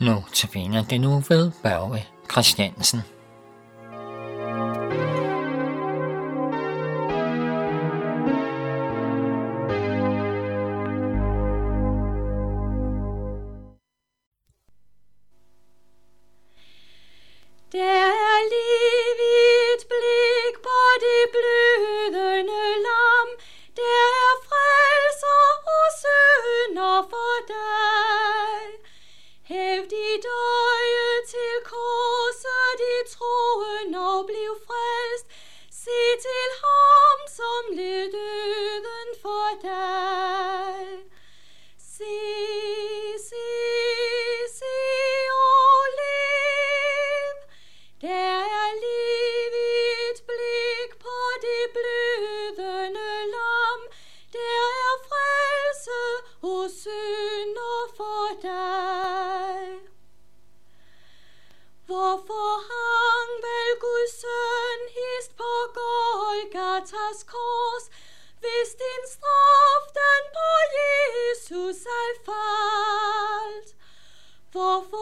Nu tabiner det nu ved Børge Christiansen. Korset, troen og blev frelst. Se til ham, som led døden for dig. Golgatas kors, hvis din straf den på Jesus er faldt? Hvorfor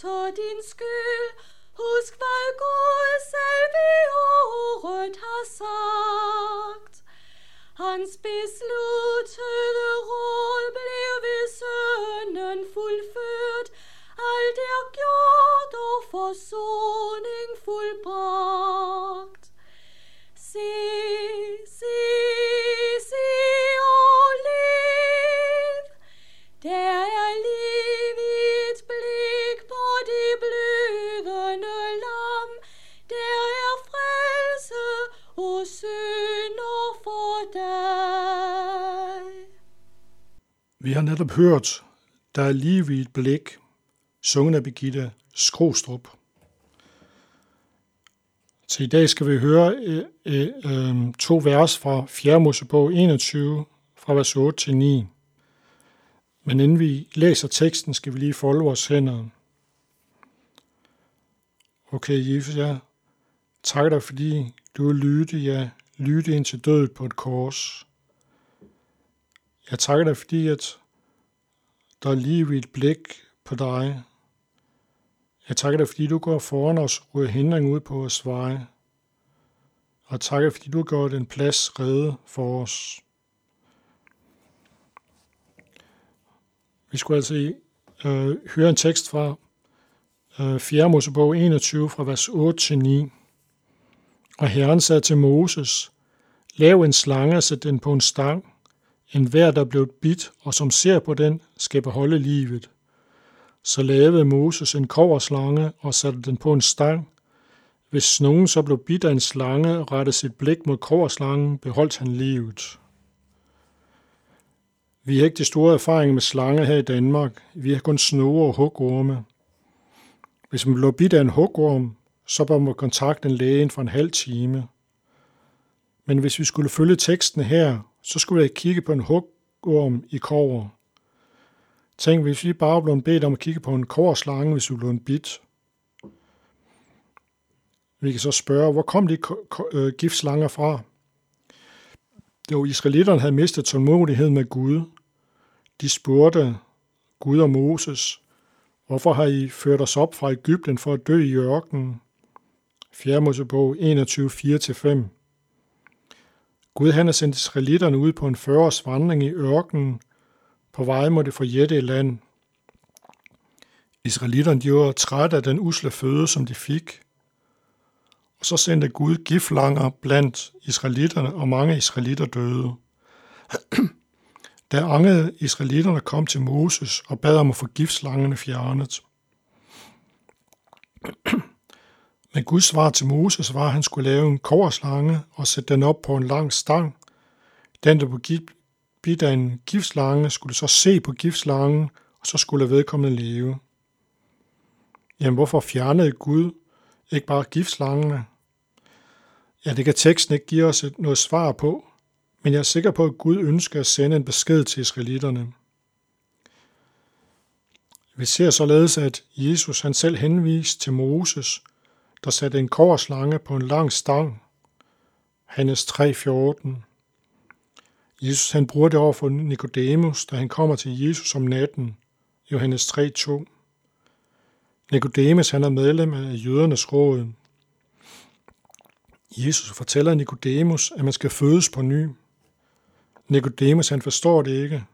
for din skyld. Husk, hvad Gud selv i året har sagt. Hans besluttede råd blev ved sønnen fuldført. Alt er gjort og forsoning fuldbragt. Har netop hørt, der er lige ved et blik, sunget af Birgitte Skrostrup. Til i dag skal vi høre øh, øh, øh, to vers fra 4. Mosebog 21, fra vers 8 til 9. Men inden vi læser teksten, skal vi lige folde vores hænder. Okay, Jesus, jeg takker dig, fordi du er lydig, ja, lydig ind til dødet på et kors. Jeg takker dig, fordi at der er liv et blik på dig. Jeg takker dig, fordi du går foran os og rydder hindring ud på vores veje. Og takker fordi du har gjort en plads redde for os. Vi skulle altså øh, høre en tekst fra øh, 4. Mosebog 21 fra vers 8 til 9. Og Herren sagde til Moses, Lav en slange og sæt den på en stang. En hver, der blev bidt, og som ser på den, skal beholde livet. Så lavede Moses en koverslange og satte den på en stang. Hvis nogen så blev bidt af en slange og rettede sit blik mod koverslangen, beholdt han livet. Vi har ikke de store erfaringer med slanger her i Danmark. Vi har kun snore og hugorme. Hvis man bliver bidt af en hugorm, så bør man kontakte en læge inden for en halv time. Men hvis vi skulle følge teksten her, så skulle jeg kigge på en hugorm i kover. Tænk, hvis vi bare blev bedt om at kigge på en koverslange, hvis vi blev en bit. Vi kan så spørge, hvor kom de øh, giftslanger fra? jo israelitterne havde mistet tålmodighed med Gud. De spurgte Gud og Moses, hvorfor har I ført os op fra Ægypten for at dø i ørkenen? 4. Mosebog 21, 4-5 Gud han har sendt israelitterne ud på en 40-års vandring i ørkenen, på vej mod det forjætte land. Israelitterne de var trætte af den usle føde, som de fik. Og så sendte Gud giftlanger blandt israelitterne, og mange israelitter døde. Da angede israelitterne kom til Moses og bad om at få giftslangerne fjernet. Men Guds svar til Moses var, at han skulle lave en korslange og sætte den op på en lang stang. Den, der blev bidt af en giftslange, skulle så se på giftslangen, og så skulle vedkommende leve. Jamen, hvorfor fjernede Gud ikke bare giftslangene? Ja, det kan teksten ikke give os noget svar på, men jeg er sikker på, at Gud ønsker at sende en besked til israelitterne. Vi ser således, at Jesus han selv henviste til Moses, der satte en korslange på en lang stang. Hannes 3:14. Jesus han bruger det over for Nikodemus, da han kommer til Jesus om natten. Johannes 3:2. Nikodemus han er medlem af jødernes råd. Jesus fortæller Nikodemus, at man skal fødes på ny. Nikodemus han forstår det ikke.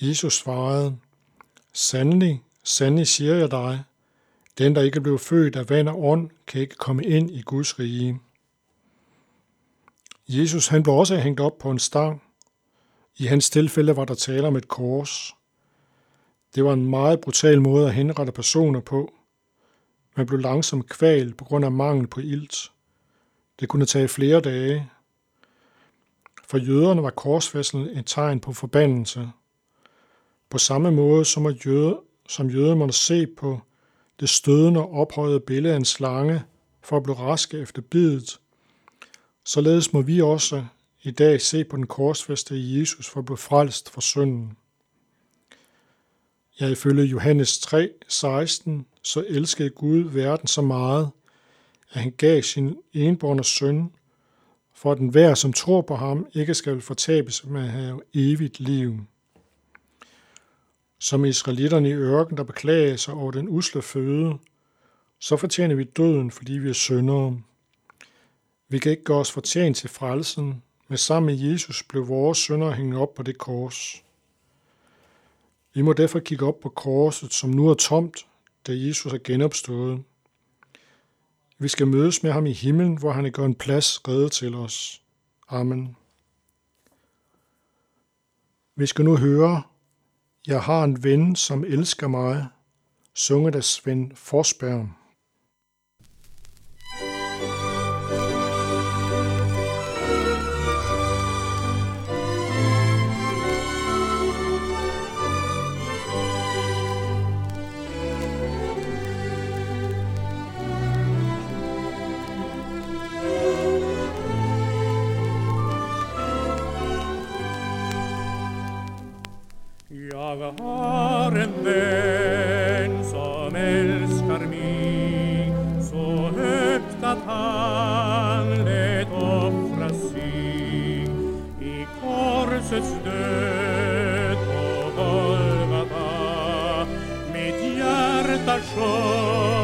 Jesus svarede, Sandelig, sandelig siger jeg dig, den, der ikke blev født af vand og ånd, kan ikke komme ind i Guds rige. Jesus han blev også hængt op på en stang. I hans tilfælde var der tale om et kors. Det var en meget brutal måde at henrette personer på. Man blev langsomt kvalt på grund af mangel på ilt. Det kunne tage flere dage. For jøderne var korsfæstelsen et tegn på forbandelse. På samme måde som, at jøde, som jøder måtte se på det stødende og ophøjede billede af en slange for at blive raske efter bidet. Således må vi også i dag se på den korsfæstede Jesus for at blive frelst for synden. Ja, ifølge Johannes 3, 16, så elskede Gud verden så meget, at han gav sin enborne søn, for at den hver, som tror på ham, ikke skal fortabes med at have evigt liv. Som israelitterne i ørken, der beklager sig over den usle føde, så fortjener vi døden, fordi vi er syndere. Vi kan ikke gøre os fortjent til frelsen, men sammen med Jesus blev vores synder hængt op på det kors. Vi må derfor kigge op på korset, som nu er tomt, da Jesus er genopstået. Vi skal mødes med ham i himlen, hvor han gør en plads reddet til os. Amen. Vi skal nu høre jeg har en ven, som elsker mig, sunget af Svend Forsberg. Golgata. Mitt hjärta sjöng